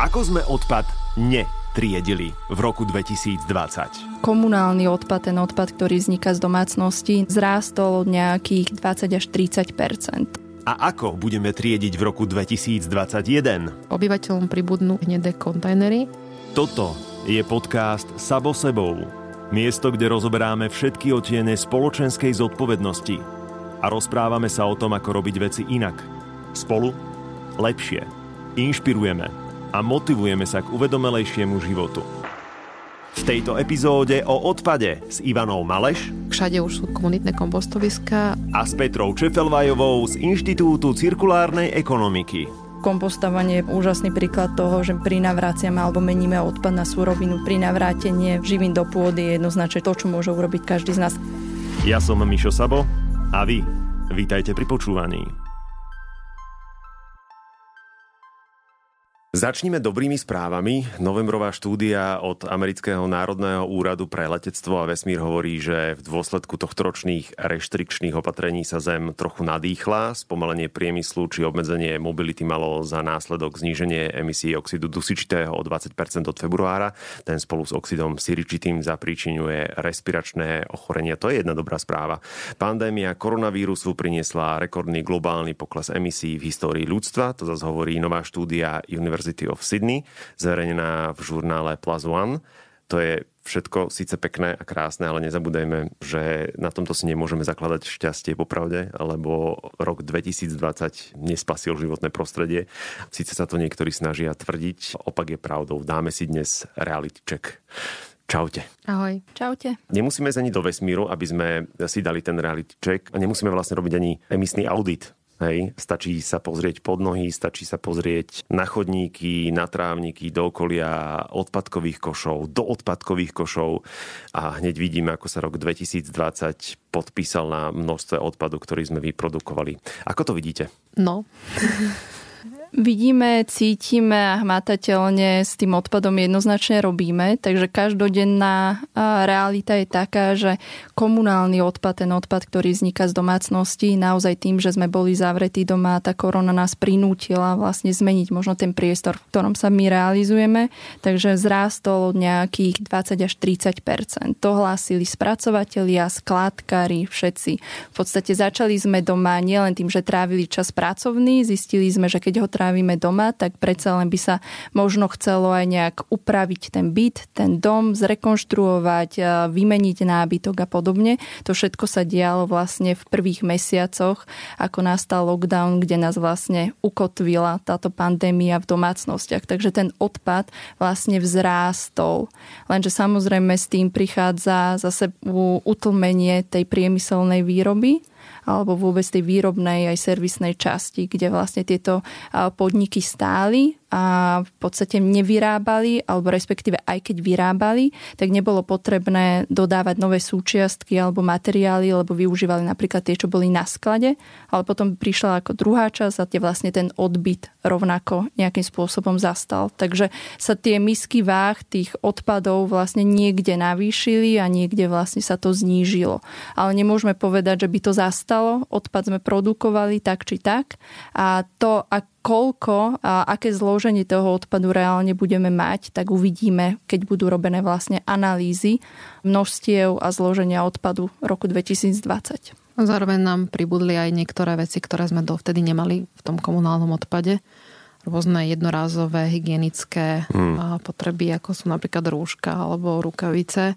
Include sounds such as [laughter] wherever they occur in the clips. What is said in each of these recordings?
Ako sme odpad netriedili v roku 2020? Komunálny odpad, ten odpad, ktorý vzniká z domácnosti, zrástol nejakých 20 až 30% A ako budeme triediť v roku 2021? Obyvateľom pribudnú hnedé kontajnery. Toto je podcast Sabo sebou. Miesto, kde rozoberáme všetky otiene spoločenskej zodpovednosti a rozprávame sa o tom, ako robiť veci inak. Spolu lepšie. Inšpirujeme a motivujeme sa k uvedomelejšiemu životu. V tejto epizóde o odpade s Ivanou Maleš Všade už sú komunitné kompostoviska a s Petrou Čefelvajovou z Inštitútu cirkulárnej ekonomiky. Kompostovanie je úžasný príklad toho, že pri navráciame alebo meníme odpad na súrovinu. Pri navrátenie živín do pôdy je jednoznačne to, čo môže urobiť každý z nás. Ja som Mišo Sabo a vy vítajte pri počúvaní. Začníme dobrými správami. Novembrová štúdia od Amerického národného úradu pre letectvo a vesmír hovorí, že v dôsledku tohto ročných reštrikčných opatrení sa Zem trochu nadýchla. Spomalenie priemyslu či obmedzenie mobility malo za následok zníženie emisí oxidu dusičitého o 20% od februára. Ten spolu s oxidom siričitým zapríčinuje respiračné ochorenia. To je jedna dobrá správa. Pandémia koronavírusu priniesla rekordný globálny pokles emisí v histórii ľudstva. To zase hovorí nová štúdia University University of Sydney, zverejnená v žurnále Plus One. To je všetko síce pekné a krásne, ale nezabúdajme, že na tomto si nemôžeme zakladať šťastie popravde, lebo rok 2020 nespasil životné prostredie. Síce sa to niektorí snažia tvrdiť, opak je pravdou. Dáme si dnes reality check. Čaute. Ahoj. Čaute. Nemusíme ísť ani do vesmíru, aby sme si dali ten reality check a nemusíme vlastne robiť ani emisný audit Hej, stačí sa pozrieť pod nohy, stačí sa pozrieť na chodníky, na trávniky, do okolia odpadkových košov, do odpadkových košov a hneď vidíme, ako sa rok 2020 podpísal na množstve odpadu, ktorý sme vyprodukovali. Ako to vidíte? No. Vidíme, cítime a hmatateľne s tým odpadom jednoznačne robíme, takže každodenná realita je taká, že komunálny odpad, ten odpad, ktorý vzniká z domácnosti, naozaj tým, že sme boli zavretí doma, tá korona nás prinútila vlastne zmeniť možno ten priestor, v ktorom sa my realizujeme, takže zrástol nejakých 20 až 30% To hlásili spracovatelia, skládkári, všetci. V podstate začali sme doma nielen tým, že trávili čas pracovný, zistili sme, že keď ho trávime doma, tak predsa len by sa možno chcelo aj nejak upraviť ten byt, ten dom, zrekonštruovať, vymeniť nábytok a podobne. To všetko sa dialo vlastne v prvých mesiacoch, ako nastal lockdown, kde nás vlastne ukotvila táto pandémia v domácnostiach. Takže ten odpad vlastne vzrástol. Lenže samozrejme s tým prichádza zase utlmenie tej priemyselnej výroby, alebo vôbec tej výrobnej aj servisnej časti, kde vlastne tieto podniky stáli a v podstate nevyrábali, alebo respektíve aj keď vyrábali, tak nebolo potrebné dodávať nové súčiastky alebo materiály, lebo využívali napríklad tie, čo boli na sklade, ale potom prišla ako druhá časť a tie vlastne ten odbyt rovnako nejakým spôsobom zastal. Takže sa tie misky váh tých odpadov vlastne niekde navýšili a niekde vlastne sa to znížilo. Ale nemôžeme povedať, že by to zastalo. Odpad sme produkovali tak či tak a to, ak koľko a aké zloženie toho odpadu reálne budeme mať, tak uvidíme, keď budú robené vlastne analýzy množstiev a zloženia odpadu roku 2020. Zároveň nám pribudli aj niektoré veci, ktoré sme dovtedy nemali v tom komunálnom odpade. Rôzne jednorázové hygienické hmm. potreby, ako sú napríklad rúška alebo rukavice.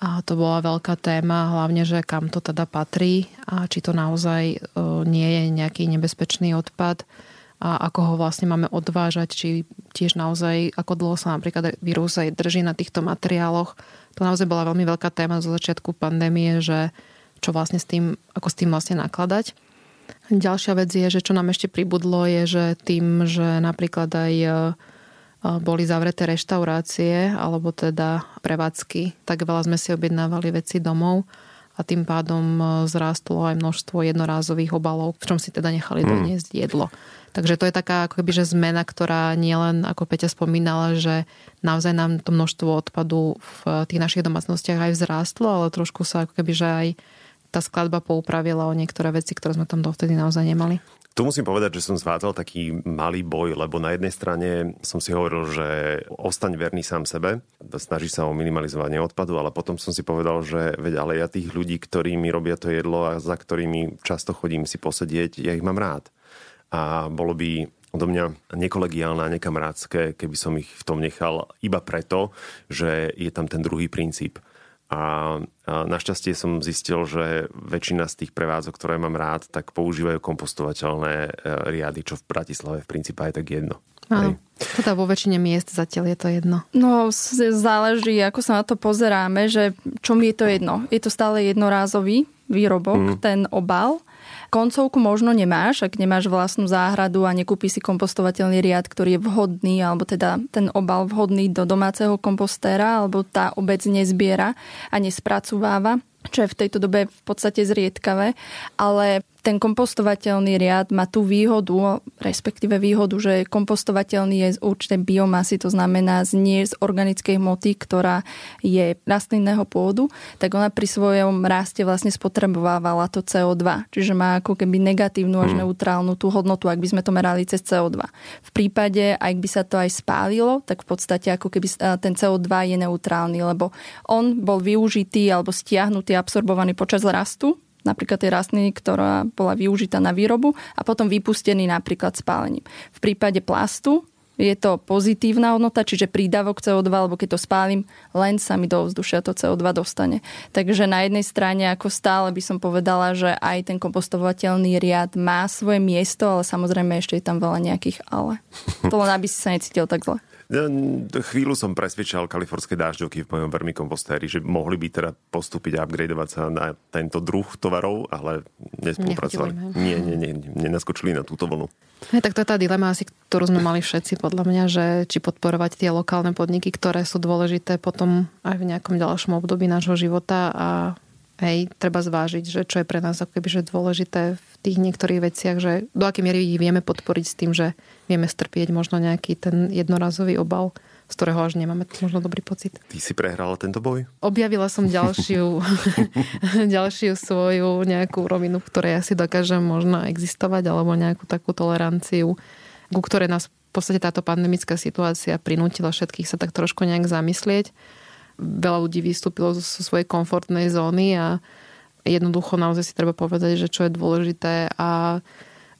A to bola veľká téma, hlavne, že kam to teda patrí a či to naozaj e, nie je nejaký nebezpečný odpad a ako ho vlastne máme odvážať, či tiež naozaj, ako dlho sa napríklad vírus aj drží na týchto materiáloch. To naozaj bola veľmi veľká téma zo začiatku pandémie, že čo vlastne s tým, ako s tým vlastne nakladať. Ďalšia vec je, že čo nám ešte pribudlo, je, že tým, že napríklad aj e, boli zavreté reštaurácie alebo teda prevádzky, tak veľa sme si objednávali veci domov a tým pádom e, zrástlo aj množstvo jednorázových obalov, v čom si teda nechali mm. doniesť jedlo. Takže to je taká ako keby, že zmena, ktorá nielen, ako Peťa spomínala, že naozaj nám to množstvo odpadu v tých našich domácnostiach aj vzrástlo, ale trošku sa ako keby, že aj tá skladba poupravila o niektoré veci, ktoré sme tam dovtedy naozaj nemali. Tu musím povedať, že som zvádzal taký malý boj, lebo na jednej strane som si hovoril, že ostaň verný sám sebe, snaží sa o minimalizovanie odpadu, ale potom som si povedal, že veď ale ja tých ľudí, ktorí mi robia to jedlo a za ktorými často chodím si posedieť, ja ich mám rád. A bolo by odo mňa nekolegiálne a nekamarátske, keby som ich v tom nechal iba preto, že je tam ten druhý princíp – a našťastie som zistil, že väčšina z tých prevádzok, ktoré mám rád, tak používajú kompostovateľné e, riady, čo v Bratislave v princípe aj tak jedno. Áno. Teda vo väčšine miest zatiaľ je to jedno. No, záleží, ako sa na to pozeráme, že čo mi je to jedno. Je to stále jednorázový výrobok, mm. ten obal koncovku možno nemáš, ak nemáš vlastnú záhradu a nekúpi si kompostovateľný riad, ktorý je vhodný, alebo teda ten obal vhodný do domáceho kompostéra, alebo tá obec nezbiera a nespracováva čo je v tejto dobe v podstate zriedkavé, ale ten kompostovateľný riad má tú výhodu, respektíve výhodu, že kompostovateľný je z určitej biomasy, to znamená z nie z organickej hmoty, ktorá je rastlinného pôdu, tak ona pri svojom raste vlastne spotrebovávala to CO2. Čiže má ako keby negatívnu až hmm. neutrálnu tú hodnotu, ak by sme to merali cez CO2. V prípade, ak by sa to aj spálilo, tak v podstate ako keby ten CO2 je neutrálny, lebo on bol využitý alebo stiahnutý, absorbovaný počas rastu napríklad tej rastliny, ktorá bola využitá na výrobu a potom vypustený napríklad spálením. V prípade plastu je to pozitívna hodnota, čiže prídavok CO2, alebo keď to spálim, len sa mi do vzdušia to CO2 dostane. Takže na jednej strane, ako stále by som povedala, že aj ten kompostovateľný riad má svoje miesto, ale samozrejme ešte je tam veľa nejakých ale. To len aby si sa necítil tak zle. Chvíľu som presvedčal kalifornské dážďovky v mojom vermikompostéri, že mohli by teda postúpiť a upgradeovať sa na tento druh tovarov, ale nespolupracovali. Nie, nie, nie, nenaskočili na túto vlnu. Je, tak to je tá dilema asi, ktorú sme [clears throat] mali všetci podľa mňa, že či podporovať tie lokálne podniky, ktoré sú dôležité potom aj v nejakom ďalšom období nášho života a hej, treba zvážiť, že čo je pre nás ako keby, že dôležité v tých niektorých veciach, že do akej miery ich vieme podporiť s tým, že vieme strpieť možno nejaký ten jednorazový obal, z ktorého až nemáme možno dobrý pocit. Ty si prehrala tento boj? Objavila som ďalšiu, [laughs] [laughs] ďalšiu svoju nejakú rovinu, v ktorej asi dokážem možno existovať, alebo nejakú takú toleranciu, ku ktorej nás v podstate táto pandemická situácia prinútila všetkých sa tak trošku nejak zamyslieť. Veľa ľudí vystúpilo zo svojej komfortnej zóny a jednoducho naozaj si treba povedať, že čo je dôležité a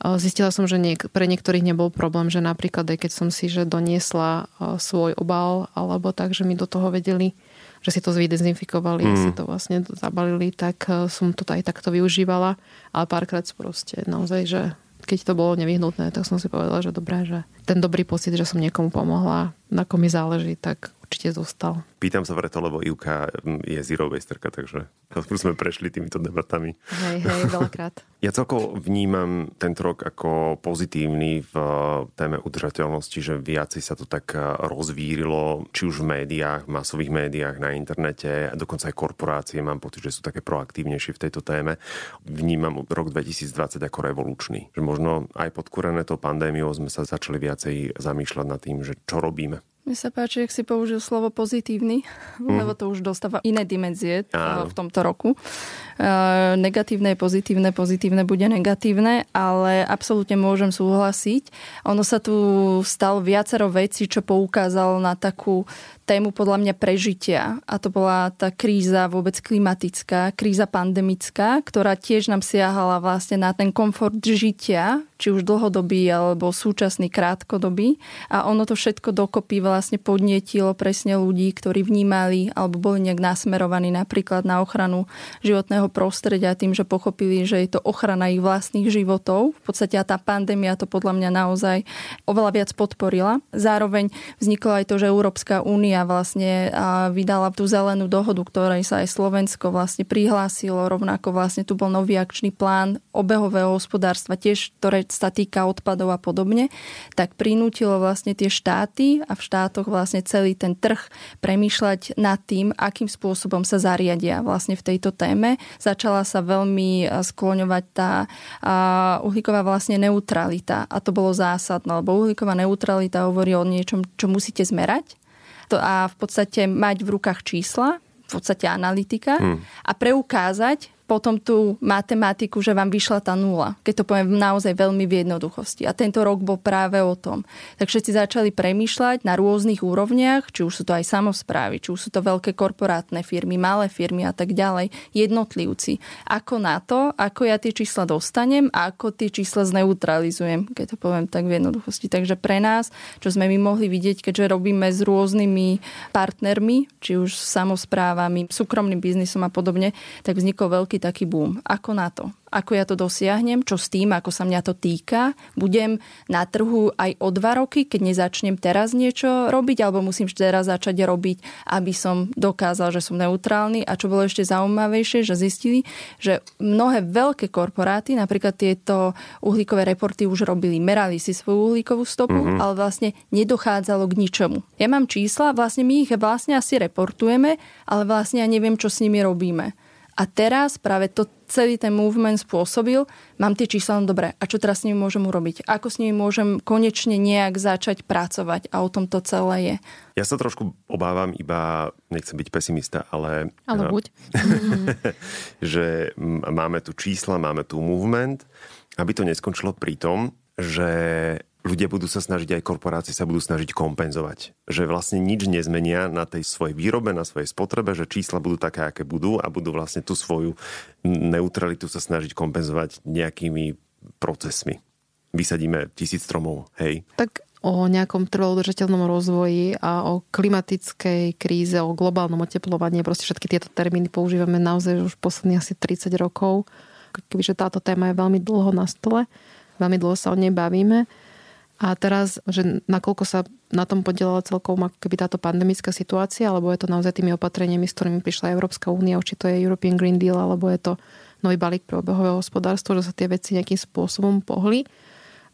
Zistila som, že niek- pre niektorých nebol problém, že napríklad aj keď som si že doniesla svoj obal alebo tak, že mi do toho vedeli, že si to zvydezinfikovali, mm. si to vlastne zabalili, tak som to aj takto využívala. Ale párkrát proste naozaj, že keď to bolo nevyhnutné, tak som si povedala, že dobré, že ten dobrý pocit, že som niekomu pomohla, na kom mi záleží, tak určite zostal. Pýtam sa preto, lebo Ivka je zero wasterka, takže sme prešli týmito debatami. Hej, hej, veľakrát. [laughs] Ja celkovo vnímam tento rok ako pozitívny v téme udržateľnosti, že viacej sa to tak rozvírilo, či už v médiách, v masových médiách, na internete, a dokonca aj korporácie, mám pocit, že sú také proaktívnejšie v tejto téme. Vnímam rok 2020 ako revolučný. Že možno aj podkúrené to pandémiou sme sa začali viacej zamýšľať nad tým, že čo robíme mne sa páči, ak si použil slovo pozitívny, mm. lebo to už dostáva iné dimenzie Áno. v tomto roku. E, negatívne je pozitívne, pozitívne bude negatívne, ale absolútne môžem súhlasiť. Ono sa tu stalo viacero vecí, čo poukázalo na takú tému podľa mňa prežitia. A to bola tá kríza vôbec klimatická, kríza pandemická, ktorá tiež nám siahala vlastne na ten komfort žitia, či už dlhodobý alebo súčasný krátkodobý. A ono to všetko dokopy vlastne podnietilo presne ľudí, ktorí vnímali alebo boli nejak nasmerovaní napríklad na ochranu životného prostredia tým, že pochopili, že je to ochrana ich vlastných životov. V podstate tá pandémia to podľa mňa naozaj oveľa viac podporila. Zároveň vzniklo aj to, že Európska únia únia vlastne vydala tú zelenú dohodu, ktorej sa aj Slovensko vlastne prihlásilo. Rovnako vlastne tu bol nový akčný plán obehového hospodárstva, tiež ktoré sa týka odpadov a podobne, tak prinútilo vlastne tie štáty a v štátoch vlastne celý ten trh premýšľať nad tým, akým spôsobom sa zariadia vlastne v tejto téme. Začala sa veľmi skloňovať tá uhlíková vlastne neutralita a to bolo zásadné, lebo uhlíková neutralita hovorí o niečom, čo musíte zmerať to a v podstate mať v rukách čísla, v podstate analytika hmm. a preukázať, potom tú matematiku, že vám vyšla tá nula. Keď to poviem naozaj veľmi v jednoduchosti. A tento rok bol práve o tom. Tak všetci začali premýšľať na rôznych úrovniach, či už sú to aj samozprávy, či už sú to veľké korporátne firmy, malé firmy a tak ďalej, jednotlivci. Ako na to, ako ja tie čísla dostanem a ako tie čísla zneutralizujem, keď to poviem tak v jednoduchosti. Takže pre nás, čo sme my mohli vidieť, keďže robíme s rôznymi partnermi, či už samozprávami, súkromným biznisom a podobne, tak vznikol veľký taký boom. Ako na to? ako ja to dosiahnem, čo s tým, ako sa mňa to týka. Budem na trhu aj o dva roky, keď nezačnem teraz niečo robiť, alebo musím teraz začať robiť, aby som dokázal, že som neutrálny. A čo bolo ešte zaujímavejšie, že zistili, že mnohé veľké korporáty, napríklad tieto uhlíkové reporty už robili, merali si svoju uhlíkovú stopu, mm-hmm. ale vlastne nedochádzalo k ničomu. Ja mám čísla, vlastne my ich vlastne asi reportujeme, ale vlastne ja neviem, čo s nimi robíme. A teraz práve to celý ten movement spôsobil, mám tie čísla, no dobre, a čo teraz s nimi môžem urobiť? Ako s nimi môžem konečne nejak začať pracovať? A o tom to celé je. Ja sa trošku obávam, iba nechcem byť pesimista, ale... Ale buď. [laughs] že máme tu čísla, máme tu movement, aby to neskončilo pri tom, že ľudia budú sa snažiť, aj korporácie sa budú snažiť kompenzovať. Že vlastne nič nezmenia na tej svojej výrobe, na svojej spotrebe, že čísla budú také, aké budú a budú vlastne tú svoju neutralitu sa snažiť kompenzovať nejakými procesmi. Vysadíme tisíc stromov, hej? Tak o nejakom trvalodržateľnom rozvoji a o klimatickej kríze, o globálnom oteplovaní. Proste všetky tieto termíny používame naozaj už posledných asi 30 rokov. Kebyže táto téma je veľmi dlho na stole, veľmi dlho sa o nej bavíme a teraz, že nakoľko sa na tom podielala celkom ako keby táto pandemická situácia, alebo je to naozaj tými opatreniami, s ktorými prišla Európska únia, či to je European Green Deal, alebo je to nový balík pre obehové hospodárstvo, že sa tie veci nejakým spôsobom pohli.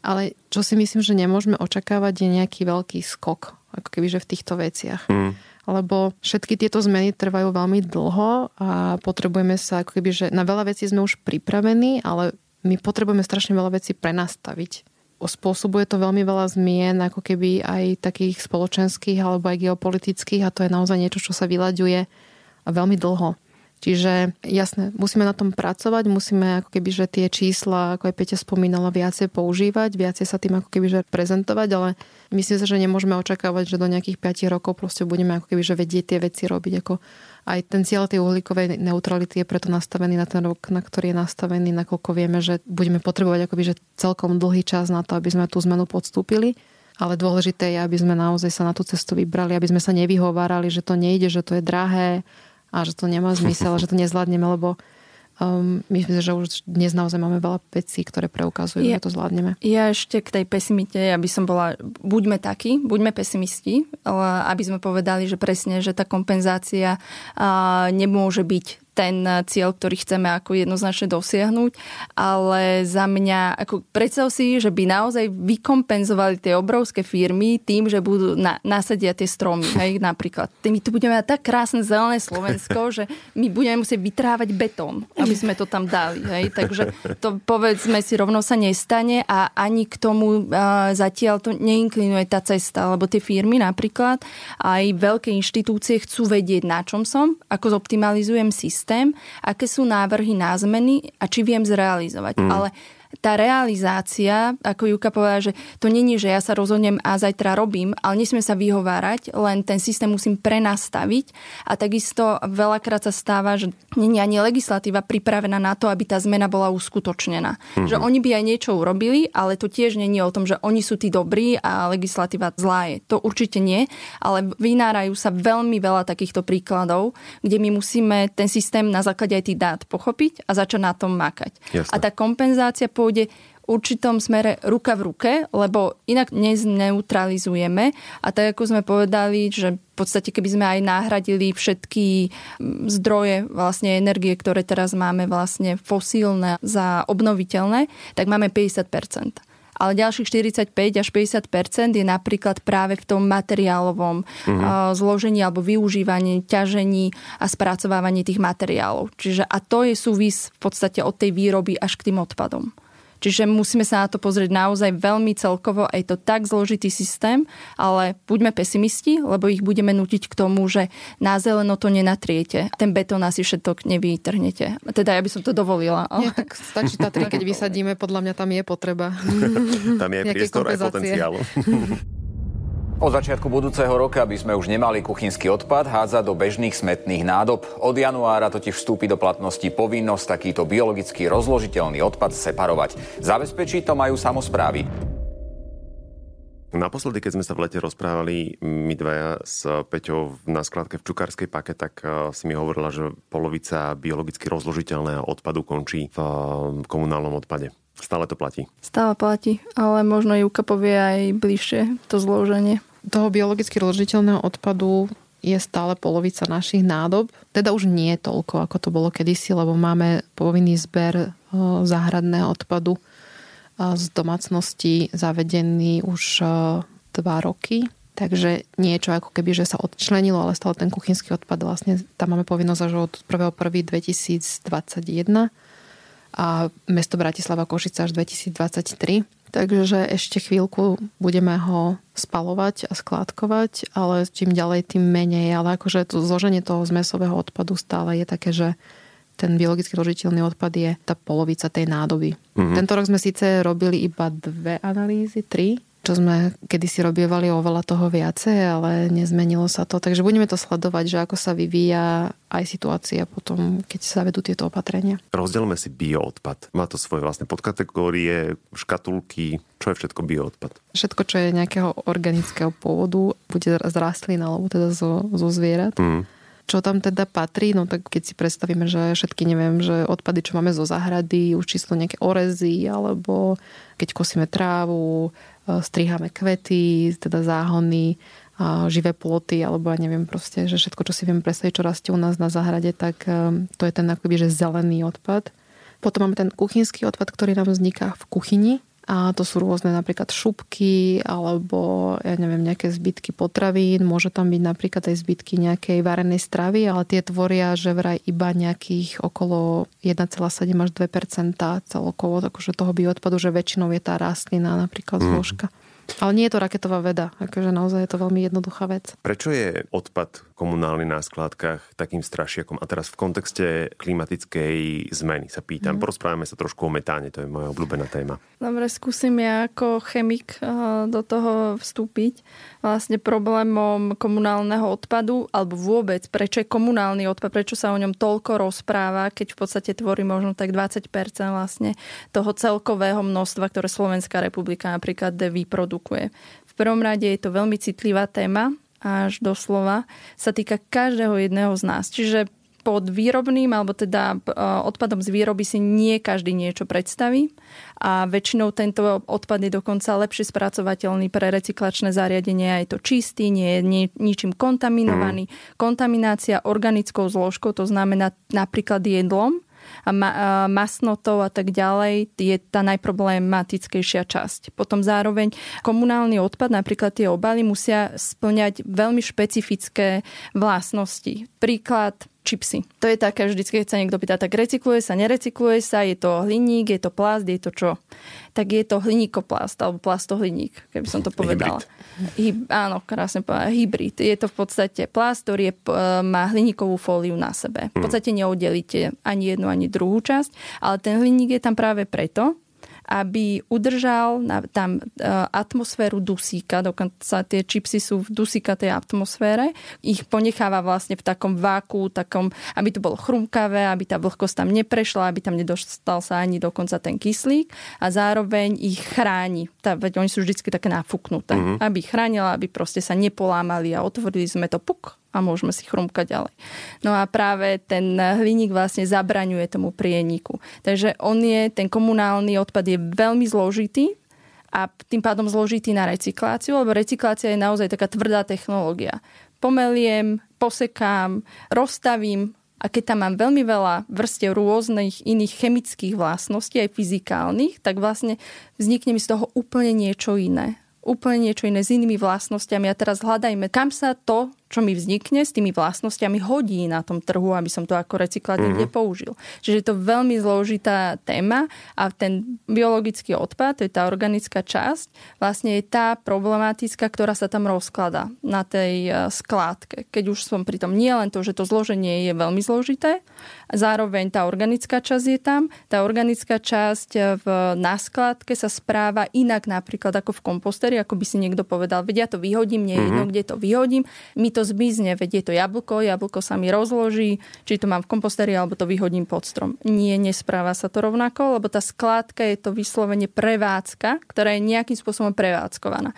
Ale čo si myslím, že nemôžeme očakávať, je nejaký veľký skok, ako keby že v týchto veciach. Mm. Lebo všetky tieto zmeny trvajú veľmi dlho a potrebujeme sa, ako keby, že na veľa vecí sme už pripravení, ale my potrebujeme strašne veľa vecí prenastaviť spôsobuje to veľmi veľa zmien, ako keby aj takých spoločenských alebo aj geopolitických a to je naozaj niečo, čo sa vyľaďuje veľmi dlho. Čiže jasne, musíme na tom pracovať, musíme ako keby, že tie čísla, ako aj Peťa spomínala, viacej používať, viacej sa tým ako keby, že prezentovať, ale myslím si, že nemôžeme očakávať, že do nejakých 5 rokov proste budeme ako keby, že vedieť tie veci robiť. Ako aj ten cieľ tej uhlíkovej neutrality je preto nastavený na ten rok, na ktorý je nastavený, nakoľko vieme, že budeme potrebovať akoby, že celkom dlhý čas na to, aby sme tú zmenu podstúpili. Ale dôležité je, aby sme naozaj sa na tú cestu vybrali, aby sme sa nevyhovárali, že to nejde, že to je drahé, a že to nemá zmysel, že to nezvládneme, lebo um, myslím, že už dnes naozaj máme veľa vecí, ktoré preukazujú, ja, že to zvládneme. Ja ešte k tej pesimite, aby som bola, buďme takí, buďme pesimisti, aby sme povedali, že presne, že tá kompenzácia nemôže byť ten cieľ, ktorý chceme ako jednoznačne dosiahnuť, ale za mňa, ako predstav si, že by naozaj vykompenzovali tie obrovské firmy tým, že budú na, nasadia tie stromy, [laughs] hej, napríklad. My tu budeme mať tak krásne zelené Slovensko, [laughs] že my budeme musieť vytrávať betón, aby sme to tam dali, hej, takže to povedzme si rovno sa nestane a ani k tomu uh, zatiaľ to neinklinuje tá cesta, lebo tie firmy napríklad aj veľké inštitúcie chcú vedieť, na čom som, ako zoptimalizujem systém systém, aké sú návrhy na zmeny a či viem zrealizovať. Mm. Ale tá realizácia, ako Juka povedala, že to není, že ja sa rozhodnem a zajtra robím, ale nesmie sa vyhovárať, len ten systém musím prenastaviť a takisto veľakrát sa stáva, že není ani legislatíva pripravená na to, aby tá zmena bola uskutočnená. Mm-hmm. Že oni by aj niečo urobili, ale to tiež není o tom, že oni sú tí dobrí a legislatíva zlá je. To určite nie, ale vynárajú sa veľmi veľa takýchto príkladov, kde my musíme ten systém na základe aj tých dát pochopiť a začať na tom makať. Jasne. A tá kompenzácia pôjde určitom smere ruka v ruke, lebo inak nezneutralizujeme. A tak ako sme povedali, že v podstate keby sme aj nahradili všetky zdroje vlastne energie, ktoré teraz máme vlastne fosílne za obnoviteľné, tak máme 50% ale ďalších 45 až 50% je napríklad práve v tom materiálovom uh-huh. zložení alebo využívaní, ťažení a spracovávaní tých materiálov. Čiže a to je súvis v podstate od tej výroby až k tým odpadom. Čiže musíme sa na to pozrieť naozaj veľmi celkovo. Je to tak zložitý systém, ale buďme pesimisti, lebo ich budeme nutiť k tomu, že na zeleno to nenatriete. Ten betón asi všetok nevytrhnete. Teda ja by som to dovolila. Ale... Nie, tak stačí tá tri, keď [laughs] vysadíme, podľa mňa tam je potreba. [laughs] tam je priestor aj potenciál. [laughs] Od začiatku budúceho roka by sme už nemali kuchynský odpad hádzať do bežných smetných nádob. Od januára totiž vstúpi do platnosti povinnosť takýto biologicky rozložiteľný odpad separovať. Zabezpečiť to majú samozprávy. Naposledy, keď sme sa v lete rozprávali my dvaja s Peťou na skladke v Čukárskej pake, tak eh, si mi hovorila, že polovica biologicky rozložiteľného odpadu končí v eh, komunálnom odpade. Stále to platí? Stále platí, ale možno Juka povie aj bližšie to zloženie toho biologicky rozložiteľného odpadu je stále polovica našich nádob. Teda už nie toľko, ako to bolo kedysi, lebo máme povinný zber e, záhradného odpadu e, z domácnosti zavedený už e, dva roky. Takže niečo ako keby, že sa odčlenilo, ale stále ten kuchynský odpad vlastne, tam máme povinnosť až od 1.1.2021 a mesto Bratislava Košice až 2023 Takže ešte chvíľku budeme ho spalovať a skládkovať, ale čím ďalej, tým menej. Ale akože to zloženie toho zmesového odpadu stále je také, že ten biologicky rozložiteľný odpad je tá polovica tej nádoby. Mm-hmm. Tento rok sme síce robili iba dve analýzy, tri, čo sme kedysi robievali oveľa toho viacej, ale nezmenilo sa to. Takže budeme to sledovať, že ako sa vyvíja aj situácia potom, keď sa vedú tieto opatrenia. Rozdelme si bioodpad. Má to svoje vlastné podkategórie, škatulky, čo je všetko bioodpad? Všetko, čo je nejakého organického pôvodu, bude z rastlín alebo teda zo, zo zvierat. Mm čo tam teda patrí, no tak keď si predstavíme, že všetky, neviem, že odpady, čo máme zo záhrady, už číslo nejaké orezy, alebo keď kosíme trávu, striháme kvety, teda záhony, živé ploty, alebo ja neviem proste, že všetko, čo si viem predstaviť, čo rastie u nás na záhrade, tak e, to je ten akoby, že zelený odpad. Potom máme ten kuchynský odpad, ktorý nám vzniká v kuchyni, a to sú rôzne napríklad šupky alebo ja neviem, nejaké zbytky potravín. Môže tam byť napríklad aj zbytky nejakej varenej stravy, ale tie tvoria že vraj iba nejakých okolo 1,7 až 2% celkovo akože toho bioodpadu, že väčšinou je tá rastlina napríklad mm. Ale nie je to raketová veda, akože naozaj je to veľmi jednoduchá vec. Prečo je odpad komunálny na skládkach takým strašiakom? A teraz v kontexte klimatickej zmeny sa pýtam. Mm. Porozprávame sa trošku o metáne, to je moja obľúbená téma. Dobre, skúsim ja ako chemik eh, do toho vstúpiť. Vlastne problémom komunálneho odpadu, alebo vôbec, prečo je komunálny odpad, prečo sa o ňom toľko rozpráva, keď v podstate tvorí možno tak 20% vlastne toho celkového množstva, ktoré Slovenská republika napríklad vyprodukuje produkuje. V prvom rade je to veľmi citlivá téma, až doslova sa týka každého jedného z nás. Čiže pod výrobným alebo teda e, odpadom z výroby si nie každý niečo predstaví a väčšinou tento odpad je dokonca lepšie spracovateľný pre recyklačné zariadenie je to čistý, nie je ničím kontaminovaný. Mm. Kontaminácia organickou zložkou, to znamená napríklad jedlom, a a masnotou a tak ďalej je tá najproblematickejšia časť. Potom zároveň komunálny odpad, napríklad tie obaly, musia splňať veľmi špecifické vlastnosti. Príklad čipsy. To je také vždycky, keď sa niekto pýta, tak recykluje sa, nerecykluje sa, je to hliník, je to plast, je to čo? Tak je to hliníkoplast alebo plastohliník, keby som to povedala. Hybrid. áno, krásne povedala. Hybrid. Je to v podstate plast, ktorý je, má hliníkovú fóliu na sebe. V podstate neoddelíte ani jednu, ani druhú časť, ale ten hliník je tam práve preto, aby udržal tam e, atmosféru dusíka, dokonca tie čipsy sú v dusíkatej atmosfére, ich ponecháva vlastne v takom váku, takom, aby to bolo chrumkavé, aby tá vlhkosť tam neprešla, aby tam nedostal sa ani dokonca ten kyslík a zároveň ich chráni. Tá, veď oni sú vždy také nafúknuté. Mm-hmm. Aby ich chránila, aby proste sa nepolámali a otvorili sme to puk a môžeme si chrumkať ďalej. No a práve ten hliník vlastne zabraňuje tomu prieniku. Takže on je, ten komunálny odpad je veľmi zložitý a tým pádom zložitý na recykláciu, lebo recyklácia je naozaj taká tvrdá technológia. Pomeliem, posekám, rozstavím, a keď tam mám veľmi veľa vrstiev rôznych iných chemických vlastností, aj fyzikálnych, tak vlastne vznikne mi z toho úplne niečo iné úplne niečo iné s inými vlastnosťami a teraz hľadajme, kam sa to čo mi vznikne s tými vlastnosťami, hodí na tom trhu, aby som to ako recyklát mm-hmm. použil. Čiže je to veľmi zložitá téma a ten biologický odpad, to je tá organická časť, vlastne je tá problematická, ktorá sa tam rozklada na tej e, skládke. Keď už som pri tom nie len to, že to zloženie je veľmi zložité, zároveň tá organická časť je tam, tá organická časť e, v, na skládke sa správa inak napríklad ako v komposteri, ako by si niekto povedal, vedia ja to vyhodím, nie je jedno, mm-hmm. kde to vyhodím, mi to zmizne, veď je to jablko, jablko sa mi rozloží, či to mám v komposteri, alebo to vyhodím pod strom. Nie, nespráva sa to rovnako, lebo tá skládka je to vyslovene prevádzka, ktorá je nejakým spôsobom prevádzkovaná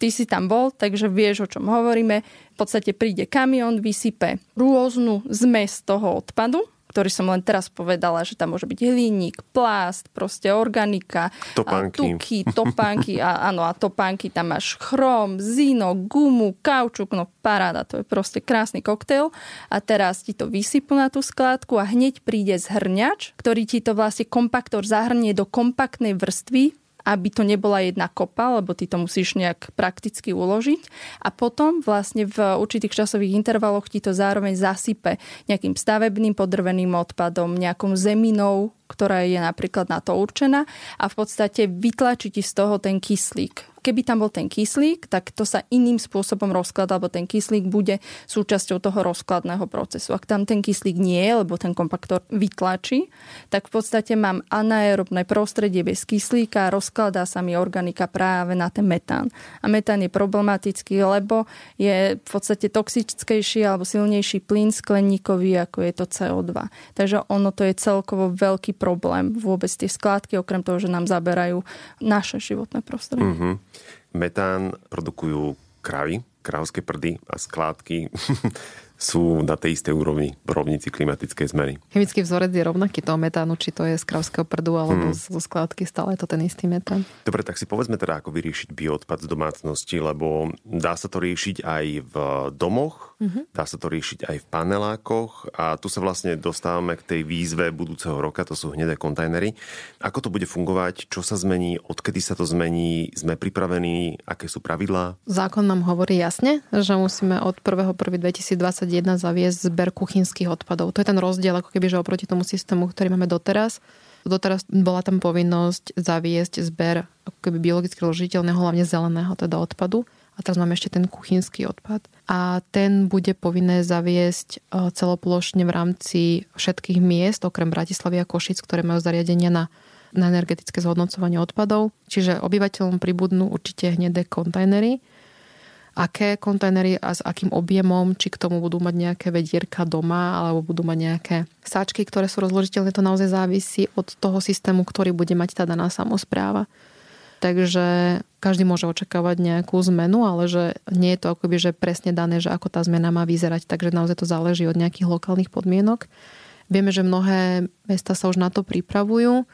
ty si tam bol, takže vieš, o čom hovoríme. V podstate príde kamión, vysype rôznu zmes toho odpadu, ktorý som len teraz povedala, že tam môže byť hliník, plást, proste organika, topánky. tuky, [laughs] topánky a áno, a topánky tam máš chrom, zino, gumu, kaučuk, no paráda, to je proste krásny koktail. A teraz ti to vysypú na tú skládku a hneď príde zhrňač, ktorý ti to vlastne kompaktor zahrnie do kompaktnej vrstvy, aby to nebola jedna kopa, lebo ty to musíš nejak prakticky uložiť. A potom vlastne v určitých časových intervaloch ti to zároveň zasype nejakým stavebným podrveným odpadom, nejakou zeminou, ktorá je napríklad na to určená a v podstate vytlačí ti z toho ten kyslík keby tam bol ten kyslík, tak to sa iným spôsobom rozkladá, lebo ten kyslík bude súčasťou toho rozkladného procesu. Ak tam ten kyslík nie je, lebo ten kompaktor vytlačí, tak v podstate mám anaerobné prostredie bez kyslíka a rozkladá sa mi organika práve na ten metán. A metán je problematický, lebo je v podstate toxickejší alebo silnejší plyn skleníkový, ako je to CO2. Takže ono to je celkovo veľký problém vôbec tie skládky, okrem toho, že nám zaberajú naše životné prostredie. Mm-hmm. Metán produkujú kravy, krávské prdy a skládky [laughs] sú na tej istej úrovni v rovnici klimatickej zmeny. Chemický vzorec je rovnaký toho metánu, či to je z krávského prdu alebo hmm. zo skládky, stále je to ten istý metán. Dobre, tak si povedzme teda, ako vyriešiť bioodpad z domácnosti, lebo dá sa to riešiť aj v domoch, mm-hmm. dá sa to riešiť aj v panelákoch a tu sa vlastne dostávame k tej výzve budúceho roka, to sú hnedé kontajnery. Ako to bude fungovať, čo sa zmení, odkedy sa to zmení, sme pripravení, aké sú pravidlá? Zákon nám hovorí jasne, že musíme od 1.1.2020 2021 zaviesť zber kuchynských odpadov. To je ten rozdiel ako keby, že oproti tomu systému, ktorý máme doteraz. Doteraz bola tam povinnosť zaviesť zber ako keby biologicky rozložiteľného, hlavne zeleného teda odpadu. A teraz máme ešte ten kuchynský odpad. A ten bude povinné zaviesť e, celoplošne v rámci všetkých miest, okrem Bratislavy a Košic, ktoré majú zariadenia na na energetické zhodnocovanie odpadov. Čiže obyvateľom pribudnú určite hnedé kontajnery, aké kontajnery a s akým objemom, či k tomu budú mať nejaké vedierka doma, alebo budú mať nejaké sáčky, ktoré sú rozložiteľné, to naozaj závisí od toho systému, ktorý bude mať tá daná samozpráva. Takže každý môže očakávať nejakú zmenu, ale že nie je to akoby, že presne dané, že ako tá zmena má vyzerať, takže naozaj to záleží od nejakých lokálnych podmienok. Vieme, že mnohé mesta sa už na to pripravujú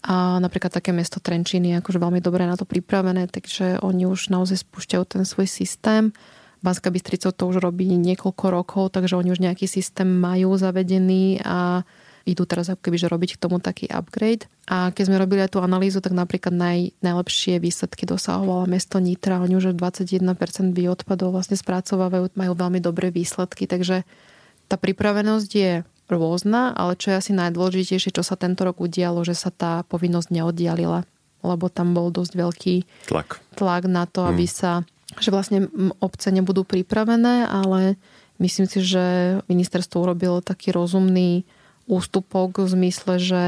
a napríklad také mesto Trenčín je akože veľmi dobre na to pripravené, takže oni už naozaj spúšťajú ten svoj systém. Banská Bystrica to už robí niekoľko rokov, takže oni už nejaký systém majú zavedený a idú teraz ako keby, že robiť k tomu taký upgrade. A keď sme robili aj tú analýzu, tak napríklad naj, najlepšie výsledky dosahovalo mesto Nitra. Oni už 21% bioodpadov vlastne spracovávajú, majú veľmi dobré výsledky, takže tá pripravenosť je rôzna, ale čo je asi najdôležitejšie, čo sa tento rok udialo, že sa tá povinnosť neoddialila, lebo tam bol dosť veľký tlak, tlak na to, aby hmm. sa, že vlastne obce nebudú pripravené, ale myslím si, že ministerstvo urobilo taký rozumný ústupok v zmysle, že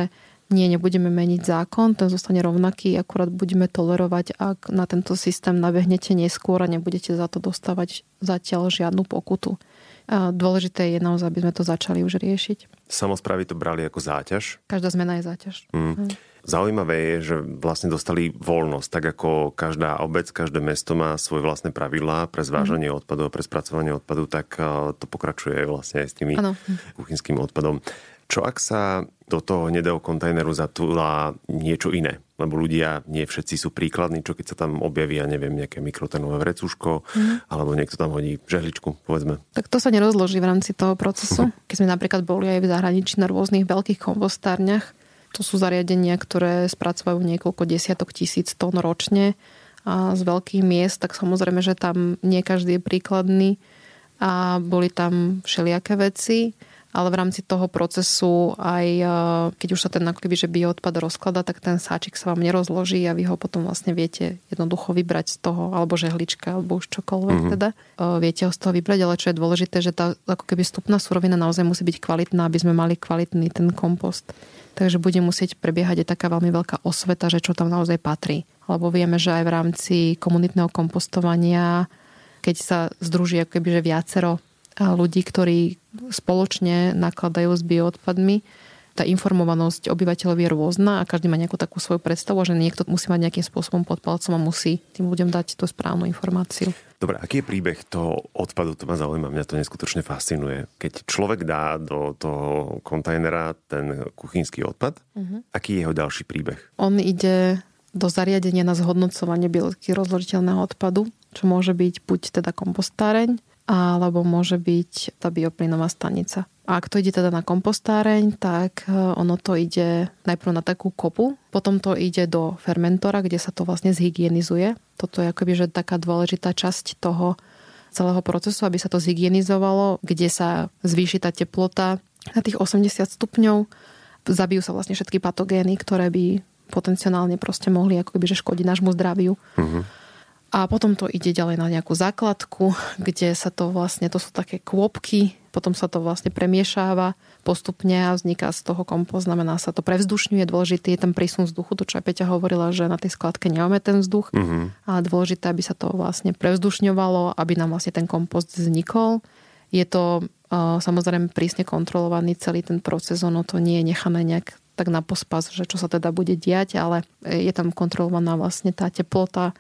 nie, nebudeme meniť zákon, ten zostane rovnaký, akurát budeme tolerovať, ak na tento systém nabehnete neskôr a nebudete za to dostávať zatiaľ žiadnu pokutu. Dôležité je naozaj, aby sme to začali už riešiť. Samozprávy to brali ako záťaž? Každá zmena je záťaž. Mm. Zaujímavé je, že vlastne dostali voľnosť, tak ako každá obec, každé mesto má svoje vlastné pravidlá pre zvážanie mm. odpadov, pre spracovanie odpadu, tak to pokračuje vlastne aj s tými ano. kuchynským odpadom. Čo ak sa do toho hnedého kontajneru zatúla niečo iné? Lebo ľudia, nie všetci sú príkladní, čo keď sa tam objaví, ja neviem, nejaké mikrotenové vrecúško, mm. alebo niekto tam hodí žehličku, povedzme. Tak to sa nerozloží v rámci toho procesu. Keď sme napríklad boli aj v zahraničí na rôznych veľkých kompostárniach, to sú zariadenia, ktoré spracovajú niekoľko desiatok tisíc tón ročne a z veľkých miest, tak samozrejme, že tam nie každý je príkladný a boli tam všelijaké veci ale v rámci toho procesu aj e, keď už sa ten ako keby, že bioodpad rozklada, tak ten sáčik sa vám nerozloží a vy ho potom vlastne viete jednoducho vybrať z toho, alebo žehlička, alebo už čokoľvek mm-hmm. teda. E, viete ho z toho vybrať, ale čo je dôležité, že tá ako keby stupná surovina naozaj musí byť kvalitná, aby sme mali kvalitný ten kompost. Takže bude musieť prebiehať aj taká veľmi veľká osveta, že čo tam naozaj patrí. Lebo vieme, že aj v rámci komunitného kompostovania, keď sa združí ako keby, že viacero ľudí, ktorí spoločne nakladajú s bioodpadmi. Tá informovanosť obyvateľov je rôzna a každý má nejakú takú svoju predstavu, že niekto musí mať nejakým spôsobom pod palcom a musí tým ľuďom dať tú správnu informáciu. Dobre, aký je príbeh toho odpadu? To ma zaujíma, mňa to neskutočne fascinuje. Keď človek dá do toho kontajnera ten kuchynský odpad, uh-huh. aký je jeho ďalší príbeh? On ide do zariadenia na zhodnocovanie biologicky rozložiteľného odpadu, čo môže byť buď teda kompostáreň, alebo môže byť tá bioplynová stanica. A ak to ide teda na kompostáreň, tak e, ono to ide najprv na takú kopu, potom to ide do fermentora, kde sa to vlastne zhygienizuje. Toto je akoby že taká dôležitá časť toho celého procesu, aby sa to zhygienizovalo, kde sa zvýši tá teplota na tých 80 stupňov. Zabijú sa vlastne všetky patogény, ktoré by potenciálne proste mohli ako keby, že škodiť nášmu zdraviu. Uh-huh. A potom to ide ďalej na nejakú základku, kde sa to vlastne, to sú také kôpky, potom sa to vlastne premiešáva postupne a vzniká z toho kompost, znamená sa to prevzdušňuje, dôležitý je ten prísun vzduchu, to čo aj Peťa hovorila, že na tej skladke nemáme ten vzduch, uh-huh. ale dôležité, aby sa to vlastne prevzdušňovalo, aby nám vlastne ten kompost vznikol. Je to uh, samozrejme prísne kontrolovaný celý ten proces, ono to nie je nechané nejak tak na pospas, že čo sa teda bude diať, ale je tam kontrolovaná vlastne tá teplota,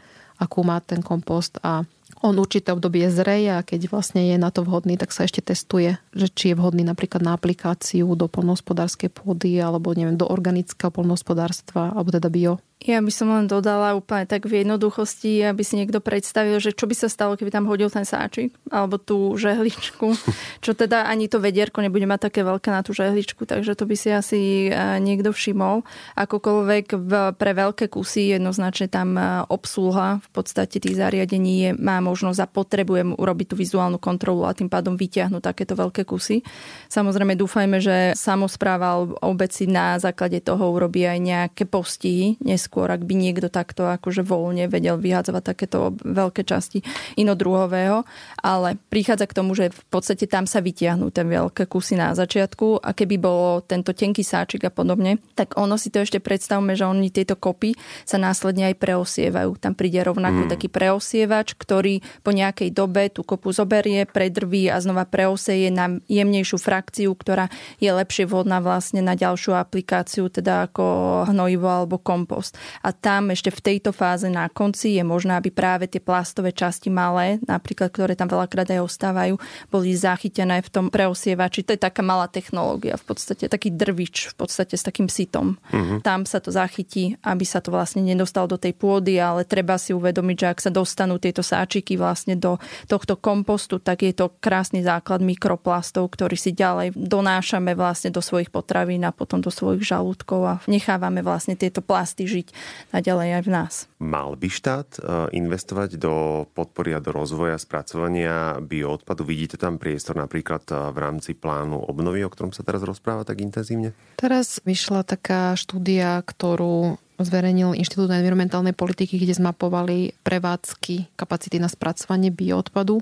akú má ten kompost a on určité obdobie zreje a keď vlastne je na to vhodný, tak sa ešte testuje, že či je vhodný napríklad na aplikáciu do polnohospodárskej pôdy alebo neviem, do organického polnohospodárstva alebo teda bio. Ja by som len dodala úplne tak v jednoduchosti, aby si niekto predstavil, že čo by sa stalo, keby tam hodil ten sáčik alebo tú žehličku, [laughs] čo teda ani to vedierko nebude mať také veľké na tú žehličku, takže to by si asi e, niekto všimol. Akokoľvek v, pre veľké kusy jednoznačne tam e, obsluha v podstate tých zariadení je, má možnosť a potrebujem urobiť tú vizuálnu kontrolu a tým pádom vyťahnuť takéto veľké kusy. Samozrejme dúfajme, že samozpráva obec si na základe toho urobí aj nejaké postihy skôr, ak by niekto takto akože voľne vedel vyhádzovať takéto veľké časti inodruhového, ale prichádza k tomu, že v podstate tam sa vytiahnú ten veľké kusy na začiatku a keby bolo tento tenký sáčik a podobne, tak ono si to ešte predstavme, že oni tieto kopy sa následne aj preosievajú. Tam príde rovnako mm. taký preosievač, ktorý po nejakej dobe tú kopu zoberie, predrví a znova preoseje na jemnejšiu frakciu, ktorá je lepšie vhodná vlastne na ďalšiu aplikáciu, teda ako hnojivo alebo kompost. A tam ešte v tejto fáze na konci je možné, aby práve tie plastové časti malé, napríklad, ktoré tam veľakrát aj ostávajú, boli zachytené v tom preosievači. To je taká malá technológia v podstate, taký drvič v podstate s takým sitom. Uh-huh. Tam sa to zachytí, aby sa to vlastne nedostalo do tej pôdy, ale treba si uvedomiť, že ak sa dostanú tieto sáčiky vlastne do tohto kompostu, tak je to krásny základ mikroplastov, ktorý si ďalej donášame vlastne do svojich potravín a potom do svojich žalúdkov a nechávame vlastne tieto plasty žiť naďalej aj v nás. Mal by štát e, investovať do podpory a do rozvoja spracovania bioodpadu? Vidíte tam priestor napríklad e, v rámci plánu obnovy, o ktorom sa teraz rozpráva tak intenzívne? Teraz vyšla taká štúdia, ktorú zverejnil Inštitút environmentálnej politiky, kde zmapovali prevádzky kapacity na spracovanie bioodpadu.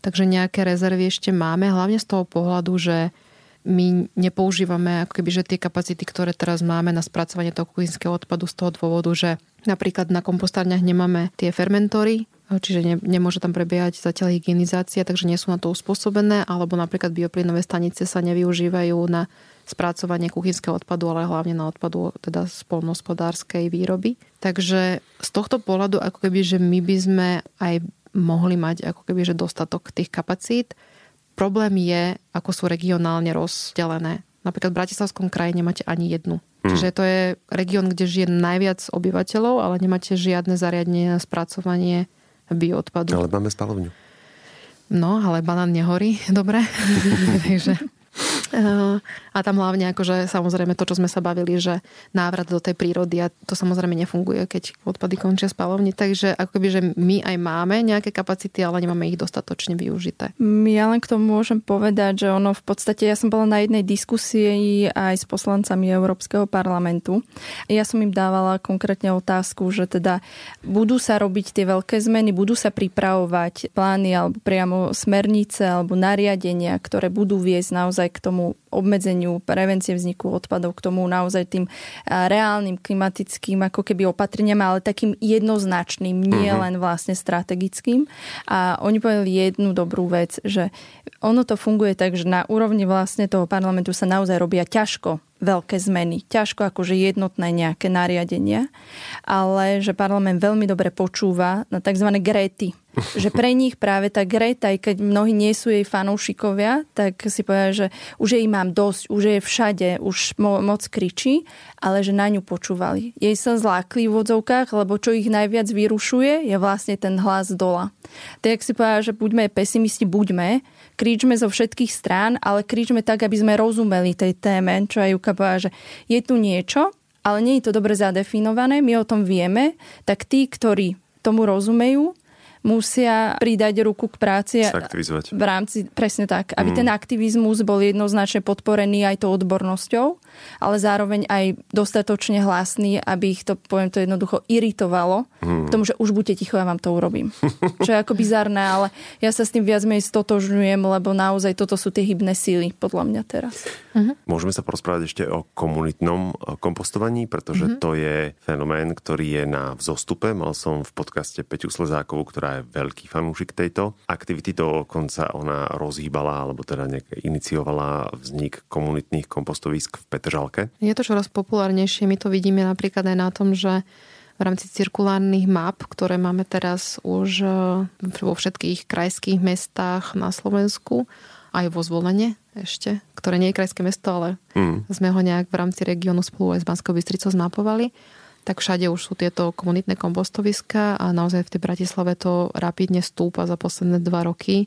Takže nejaké rezervy ešte máme, hlavne z toho pohľadu, že my nepoužívame ako keby, že tie kapacity, ktoré teraz máme na spracovanie toho kuchynského odpadu z toho dôvodu, že napríklad na kompostárniach nemáme tie fermentory, čiže ne, nemôže tam prebiehať zatiaľ hygienizácia, takže nie sú na to uspôsobené, alebo napríklad bioplynové stanice sa nevyužívajú na spracovanie kuchynského odpadu, ale hlavne na odpadu teda spolnospodárskej výroby. Takže z tohto pohľadu ako keby, že my by sme aj mohli mať ako keby, že dostatok tých kapacít, Problém je, ako sú regionálne rozdelené. Napríklad v Bratislavskom kraji nemáte ani jednu. Hmm. Čiže to je región, kde žije najviac obyvateľov, ale nemáte žiadne zariadenie na spracovanie bioodpadu. Ale máme spalovňu. No, ale banán nehorí, [laughs] dobre. [laughs] Takže A tam hlavne akože samozrejme to, čo sme sa bavili, že návrat do tej prírody a to samozrejme nefunguje, keď odpady končia spalovni. Takže akoby, že my aj máme nejaké kapacity, ale nemáme ich dostatočne využité. Ja len k tomu môžem povedať, že ono v podstate, ja som bola na jednej diskusii aj s poslancami Európskeho parlamentu. Ja som im dávala konkrétne otázku, že teda budú sa robiť tie veľké zmeny, budú sa pripravovať plány alebo priamo smernice alebo nariadenia, ktoré budú viesť naozaj k tomu obmedzeniu prevencie vzniku odpadov, k tomu naozaj tým reálnym klimatickým ako keby opatreniam, ale takým jednoznačným, nie uh-huh. len vlastne strategickým. A oni povedali jednu dobrú vec, že ono to funguje tak, že na úrovni vlastne toho parlamentu sa naozaj robia ťažko veľké zmeny. Ťažko akože jednotné nejaké nariadenia, ale že parlament veľmi dobre počúva na tzv. gréty. Že pre nich práve tá Greta, aj keď mnohí nie sú jej fanúšikovia, tak si povedia, že už jej mám dosť, už je všade, už mo- moc kričí, ale že na ňu počúvali. Jej sa zlákli v vodzovkách, lebo čo ich najviac vyrušuje, je vlastne ten hlas dola. Tak si povedia, že buďme pesimisti, buďme, kričme zo všetkých strán, ale kričme tak, aby sme rozumeli tej téme, čo aj Juka povedala, že je tu niečo, ale nie je to dobre zadefinované, my o tom vieme, tak tí, ktorí tomu rozumejú, musia pridať ruku k práci v rámci, presne tak, aby mm. ten aktivizmus bol jednoznačne podporený aj tou odbornosťou, ale zároveň aj dostatočne hlasný, aby ich to, poviem to jednoducho, iritovalo mm. k tomu, že už buďte ticho, ja vám to urobím. [laughs] Čo je ako bizarné, ale ja sa s tým viac menej stotožňujem, lebo naozaj toto sú tie hybné síly, podľa mňa teraz. Mm-hmm. Môžeme sa porozprávať ešte o komunitnom kompostovaní, pretože mm-hmm. to je fenomén, ktorý je na vzostupe. Mal som v podcaste Peťu Slezákovú, ktorá je veľký fanúšik tejto aktivity. Dokonca ona rozhýbala, alebo teda nejak iniciovala vznik komunitných kompostovísk v Petržalke. Je to čoraz populárnejšie. My to vidíme napríklad aj na tom, že v rámci cirkulárnych map, ktoré máme teraz už e, vo všetkých krajských mestách na Slovensku, aj vo zvolenie ešte, ktoré nie je krajské mesto, ale mm. sme ho nejak v rámci regiónu spolu aj s Banskou Bystricou zmapovali tak všade už sú tieto komunitné kompostoviska a naozaj v tej Bratislave to rapidne stúpa za posledné dva roky.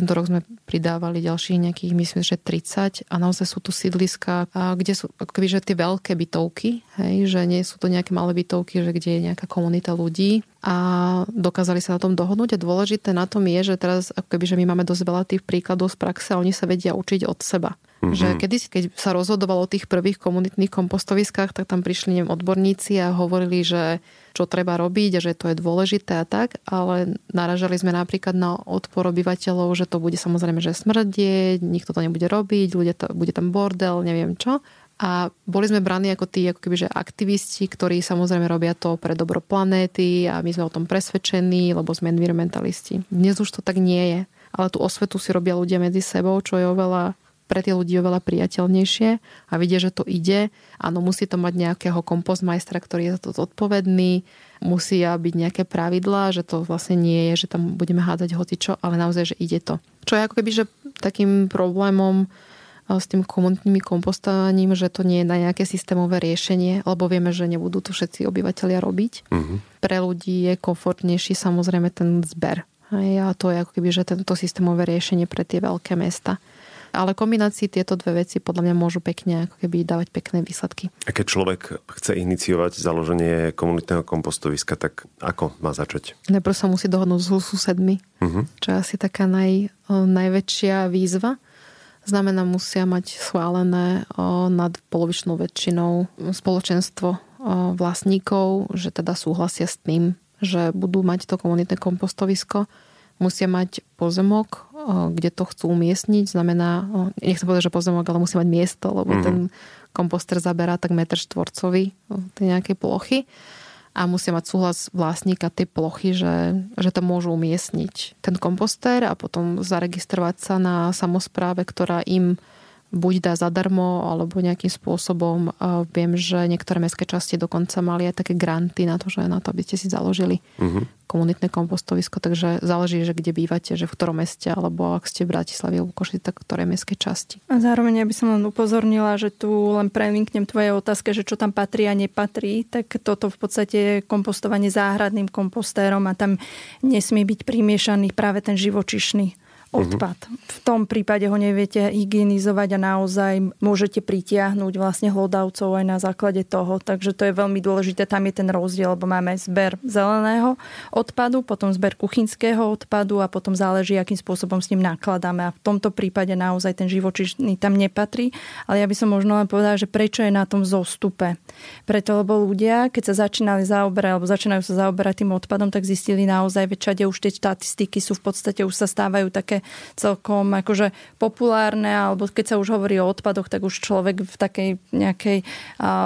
Tento rok sme pridávali ďalších nejakých, myslím, že 30 a naozaj sú tu sídliska, kde sú akoby, že tie veľké bytovky, hej, že nie sú to nejaké malé bytovky, že kde je nejaká komunita ľudí a dokázali sa na tom dohodnúť a dôležité na tom je, že teraz akoby, že my máme dosť veľa tých príkladov z praxe a oni sa vedia učiť od seba. Mm-hmm. Že kedy, keď sa rozhodovalo o tých prvých komunitných kompostoviskách, tak tam prišli neviem, odborníci a hovorili, že čo treba robiť a že to je dôležité a tak, ale naražali sme napríklad na odpor obyvateľov, že to bude samozrejme, že smrdieť, nikto to nebude robiť, bude, to, bude tam bordel, neviem čo. A boli sme braní ako tí ako keby, že aktivisti, ktorí samozrejme robia to pre dobro planéty a my sme o tom presvedčení, lebo sme environmentalisti. Dnes už to tak nie je. Ale tú osvetu si robia ľudia medzi sebou, čo je oveľa pre tie ľudí oveľa priateľnejšie a vidia, že to ide. Áno, musí to mať nejakého kompostmajstra, ktorý je za to zodpovedný, musia byť nejaké pravidlá, že to vlastne nie je, že tam budeme hádať hocičo, ale naozaj, že ide to. Čo je ako keby, že takým problémom eh, s tým komunitným kompostovaním, že to nie je na nejaké systémové riešenie, lebo vieme, že nebudú to všetci obyvateľia robiť. Uh-huh. Pre ľudí je komfortnejší samozrejme ten zber. A to je ako keby, že tento systémové riešenie pre tie veľké mesta. Ale kombinácii tieto dve veci podľa mňa môžu pekne ako keby dávať pekné výsledky. A keď človek chce iniciovať založenie komunitného kompostoviska, tak ako má začať? Najprv sa musí dohodnúť s susedmi, uh-huh. čo je asi taká naj, najväčšia výzva. Znamená, musia mať schválené nad polovičnou väčšinou spoločenstvo vlastníkov, že teda súhlasia s tým, že budú mať to komunitné kompostovisko. Musia mať pozemok, kde to chcú umiestniť. Znamená, nechcem povedať, že pozemok, ale musí mať miesto, lebo mm-hmm. ten komposter zaberá tak metr štvorcový tej nejakej plochy a musia mať súhlas vlastníka tej plochy, že, že to môžu umiestniť ten komposter a potom zaregistrovať sa na samozpráve, ktorá im buď dá zadarmo, alebo nejakým spôsobom. Viem, že niektoré mestské časti dokonca mali aj také granty na to, že na to, aby ste si založili uh-huh. komunitné kompostovisko, takže záleží, že kde bývate, že v ktorom meste, alebo ak ste v Bratislavi alebo Košice, tak ktorej mestskej časti. A zároveň, aby som len upozornila, že tu len prelinknem tvoje otázke, že čo tam patrí a nepatrí, tak toto v podstate je kompostovanie záhradným kompostérom a tam nesmie byť primiešaný práve ten živočišný odpad. V tom prípade ho neviete hygienizovať a naozaj môžete pritiahnuť vlastne hlodavcov aj na základe toho. Takže to je veľmi dôležité. Tam je ten rozdiel, lebo máme zber zeleného odpadu, potom zber kuchynského odpadu a potom záleží, akým spôsobom s ním nakladáme. A v tomto prípade naozaj ten živočíšny tam nepatrí. Ale ja by som možno len povedala, že prečo je na tom zostupe. Preto, lebo ľudia, keď sa začínali zaoberať, alebo začínajú sa zaoberať tým odpadom, tak zistili naozaj, že už tie štatistiky sú v podstate, už sa stávajú také celkom akože populárne, alebo keď sa už hovorí o odpadoch, tak už človek v takej nejakej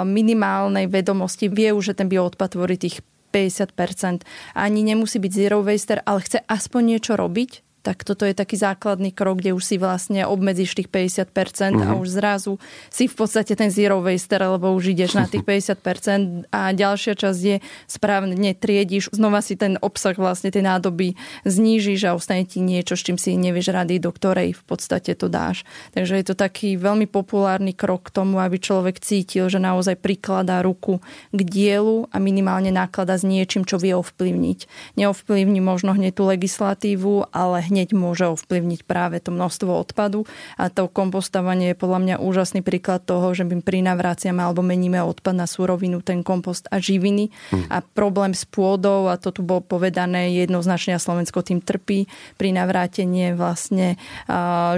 minimálnej vedomosti vie už, že ten bioodpad tvorí tých 50%. Ani nemusí byť zero waster, ale chce aspoň niečo robiť, tak toto je taký základný krok, kde už si vlastne obmedzíš tých 50% mm-hmm. a mhm. už zrazu si v podstate ten zero waster, lebo už ideš na tých [laughs] 50% a ďalšia časť je správne triediš, znova si ten obsah vlastne tej nádoby znížiš a ostane ti niečo, s čím si nevieš rady, do ktorej v podstate to dáš. Takže je to taký veľmi populárny krok k tomu, aby človek cítil, že naozaj prikladá ruku k dielu a minimálne naklada s niečím, čo vie ovplyvniť. Neovplyvní možno hneď tú legislatívu, ale hneď hneď môže ovplyvniť práve to množstvo odpadu a to kompostovanie je podľa mňa úžasný príklad toho, že my prinavráciame alebo meníme odpad na surovinu, ten kompost a živiny hmm. a problém s pôdou a to tu bolo povedané jednoznačne a Slovensko tým trpí pri navrátenie vlastne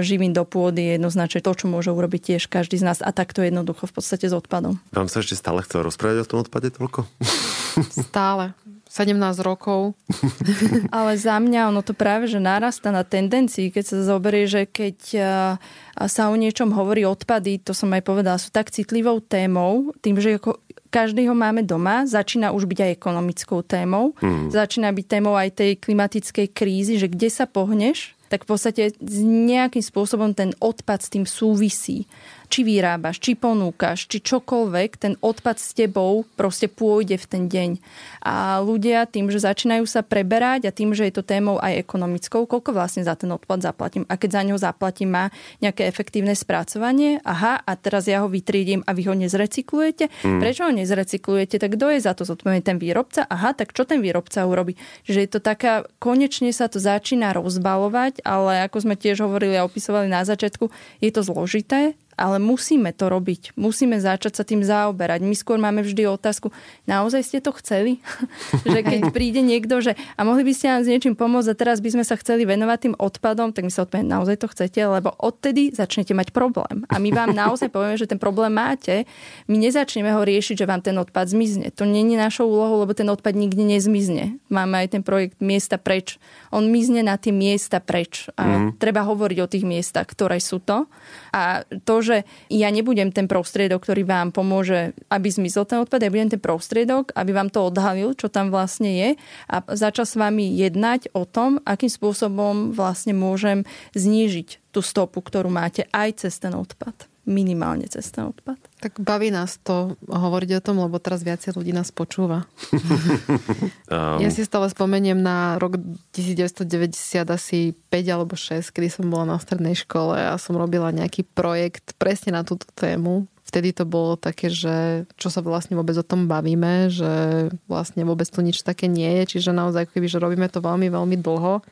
živín do pôdy je jednoznačne to, čo môže urobiť tiež každý z nás a takto jednoducho v podstate s odpadom. Vám sa ešte stále chcel rozprávať o tom odpade toľko? Stále. 17 rokov. [laughs] Ale za mňa ono to práve, že narasta na tendencii, keď sa zoberie, že keď sa o niečom hovorí odpady, to som aj povedala, sú tak citlivou témou, tým, že ako každý ho máme doma, začína už byť aj ekonomickou témou, mm. začína byť témou aj tej klimatickej krízy, že kde sa pohneš, tak v podstate nejakým spôsobom ten odpad s tým súvisí či vyrábaš, či ponúkaš, či čokoľvek, ten odpad s tebou proste pôjde v ten deň. A ľudia tým, že začínajú sa preberať a tým, že je to témou aj ekonomickou, koľko vlastne za ten odpad zaplatím. A keď za ňo zaplatím, má nejaké efektívne spracovanie, aha, a teraz ja ho vytriedím a vy ho nezrecyklujete. Mm. Prečo ho nezrecyklujete? Tak kto je za to zodpovedný? Ten výrobca? Aha, tak čo ten výrobca urobí? Čiže je to taká, konečne sa to začína rozbalovať, ale ako sme tiež hovorili a opisovali na začiatku, je to zložité, ale musíme to robiť. Musíme začať sa tým zaoberať. My skôr máme vždy otázku, naozaj ste to chceli? [laughs] že keď príde niekto, že a mohli by ste nám s niečím pomôcť a teraz by sme sa chceli venovať tým odpadom, tak my sa odpoviem, naozaj to chcete, lebo odtedy začnete mať problém. A my vám naozaj povieme, že ten problém máte. My nezačneme ho riešiť, že vám ten odpad zmizne. To je našou úlohou, lebo ten odpad nikdy nezmizne. Máme aj ten projekt Miesta preč. On mizne na tie miesta preč. A mm. treba hovoriť o tých miestach, ktoré sú to. A to, že ja nebudem ten prostriedok, ktorý vám pomôže, aby zmizol ten odpad, ja budem ten prostriedok, aby vám to odhalil, čo tam vlastne je a začal s vami jednať o tom, akým spôsobom vlastne môžem znížiť tú stopu, ktorú máte aj cez ten odpad minimálne cez ten odpad. Tak baví nás to hovoriť o tom, lebo teraz viacej ľudí nás počúva. [laughs] um. Ja si stále spomeniem na rok 1990 asi 5 alebo 6, kedy som bola na strednej škole a som robila nejaký projekt presne na túto tému. Vtedy to bolo také, že čo sa vlastne vôbec o tom bavíme, že vlastne vôbec tu nič také nie je, čiže naozaj keby, že robíme to veľmi, veľmi dlho.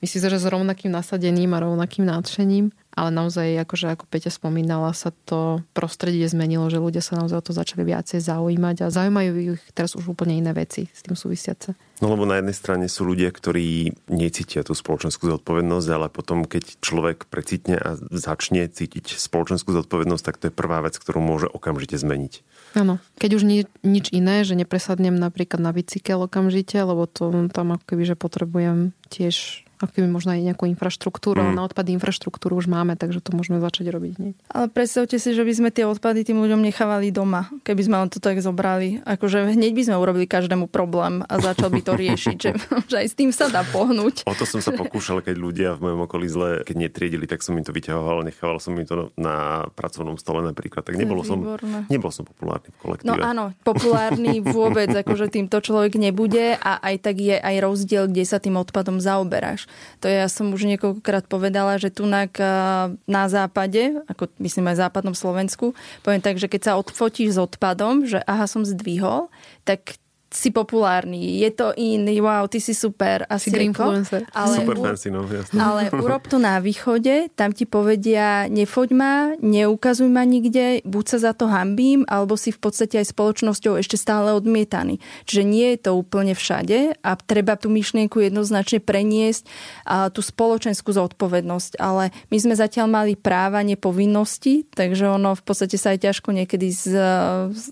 Myslím že s rovnakým nasadením a rovnakým nadšením ale naozaj, akože ako Peťa spomínala, sa to prostredie zmenilo, že ľudia sa naozaj o to začali viacej zaujímať a zaujímajú ich teraz už úplne iné veci s tým súvisiace. No lebo na jednej strane sú ľudia, ktorí necítia tú spoločenskú zodpovednosť, ale potom, keď človek precitne a začne cítiť spoločenskú zodpovednosť, tak to je prvá vec, ktorú môže okamžite zmeniť. Áno. Keď už ni- nič iné, že nepresadnem napríklad na bicykel okamžite, lebo to tam ako keby, že potrebujem tiež ako keby možno aj nejakú infraštruktúru, mm. na odpady infraštruktúru už máme, takže to môžeme začať robiť hneď. Ale predstavte si, že by sme tie odpady tým ľuďom nechávali doma, keby sme len to tak zobrali. Akože hneď by sme urobili každému problém a začal by to riešiť, že, [laughs] že aj s tým sa dá pohnúť. O to som sa pokúšal, keď ľudia v mojom okolí zle, keď netriedili, tak som im to vyťahoval, nechával som im to na pracovnom stole napríklad. Tak nebolo som, nebol som populárny v kolektíve. No áno, populárny vôbec, akože týmto človek nebude a aj tak je aj rozdiel, kde sa tým odpadom zaoberáš. To ja som už niekoľkokrát povedala, že tu na západe, ako myslím aj západnom Slovensku, poviem tak, že keď sa odfotíš s odpadom, že aha, som zdvihol, tak si populárny, je to iný, wow, ty si super, asi green influencer. Ale, super fancy, no, jasne. Ale [laughs] urob to na východe, tam ti povedia, nefoď ma, neukazuj ma nikde, buď sa za to hambím, alebo si v podstate aj spoločnosťou ešte stále odmietaný. Čiže nie je to úplne všade a treba tú myšlienku jednoznačne preniesť a tú spoločenskú zodpovednosť. Ale my sme zatiaľ mali práva, nepovinnosti, takže ono v podstate sa aj ťažko niekedy z,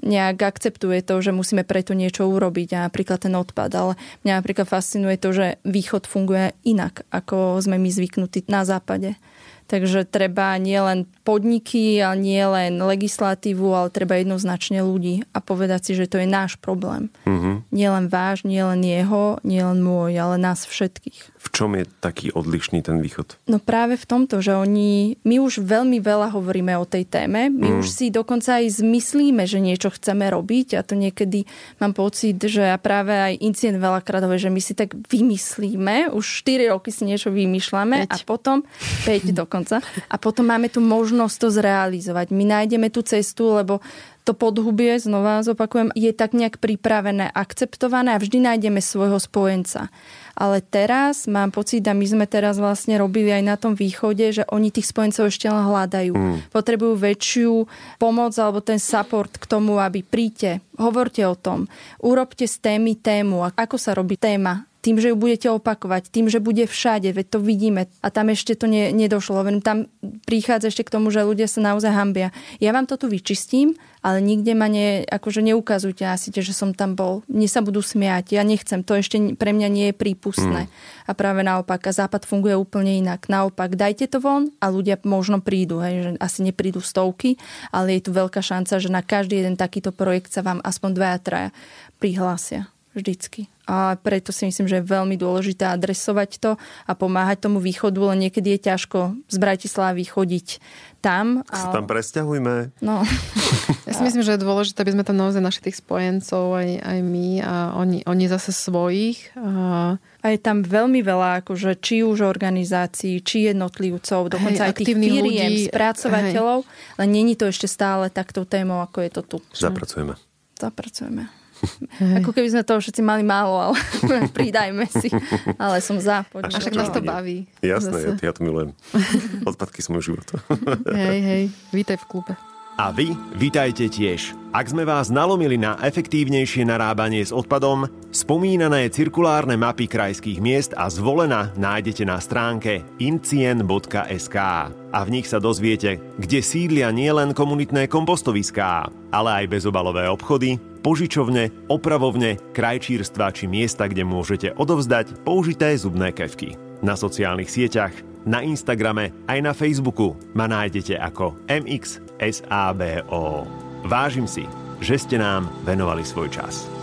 nejak akceptuje to, že musíme preto niečo urobiť urobiť a napríklad ten odpad. Ale mňa napríklad fascinuje to, že východ funguje inak, ako sme my zvyknutí na západe. Takže treba nielen podniky, ale nie len legislatívu, ale treba jednoznačne ľudí a povedať si, že to je náš problém. Mm-hmm. Nielen váš, nielen jeho, nielen môj, ale nás všetkých. V čom je taký odlišný ten východ? No práve v tomto, že oni, my už veľmi veľa hovoríme o tej téme, my mm. už si dokonca aj zmyslíme, že niečo chceme robiť a to niekedy mám pocit, že ja práve aj incient veľakrát hovorí, že my si tak vymyslíme, už 4 roky si niečo vymýšľame 5. a potom 5 [laughs] dokonca a potom máme tu možnosť to zrealizovať. My nájdeme tú cestu, lebo to podhubie, znova zopakujem, je tak nejak pripravené, akceptované a vždy nájdeme svojho spojenca. Ale teraz mám pocit, a my sme teraz vlastne robili aj na tom východe, že oni tých spojencov ešte len hľadajú. Mm. Potrebujú väčšiu pomoc alebo ten support k tomu, aby príďte, hovorte o tom, urobte z témy tému. Ako sa robí téma? Tým, že ju budete opakovať, tým, že bude všade, veď to vidíme a tam ešte to ne, nedošlo. Tam prichádza ešte k tomu, že ľudia sa naozaj hambia. Ja vám to tu vyčistím, ale nikde ma ne, akože neukazujte asi, že som tam bol. Mne sa budú smiať, ja nechcem, to ešte pre mňa nie je prípustné. Mm. A práve naopak, a západ funguje úplne inak. Naopak, dajte to von a ľudia možno prídu, hej, že asi neprídu stovky, ale je tu veľká šanca, že na každý jeden takýto projekt sa vám aspoň dvaja, traja prihlásia. Vždycky. A preto si myslím, že je veľmi dôležité adresovať to a pomáhať tomu východu, len niekedy je ťažko z Bratislavy chodiť tam. Sa tam presťahujme. No. [laughs] Ja si myslím, že je dôležité, aby sme tam naozaj našli tých spojencov, aj, aj my a oni, oni zase svojich. A... a je tam veľmi veľa, akože, či už organizácií, či jednotlivcov, dokonca hej, aj tých firiem, ľudí, spracovateľov, hej. len není to ešte stále taktou témou, ako je to tu. Zapracujeme. Zapracujeme. Ako keby sme toho všetci mali málo, ale [laughs] pridajme si. Ale som za. Poďme. A však nás to baví. Jasné, ja, ja to milujem. Odpadky sú môj život. [laughs] hej, hej, vítaj v klube. A vy vítajte tiež. Ak sme vás nalomili na efektívnejšie narábanie s odpadom, spomínané cirkulárne mapy krajských miest a zvolena nájdete na stránke incien.sk a v nich sa dozviete, kde sídlia nielen komunitné kompostoviská, ale aj bezobalové obchody, požičovne, opravovne, krajčírstva či miesta, kde môžete odovzdať použité zubné kevky. Na sociálnych sieťach, na Instagrame aj na Facebooku ma nájdete ako MXSABO. Vážim si, že ste nám venovali svoj čas.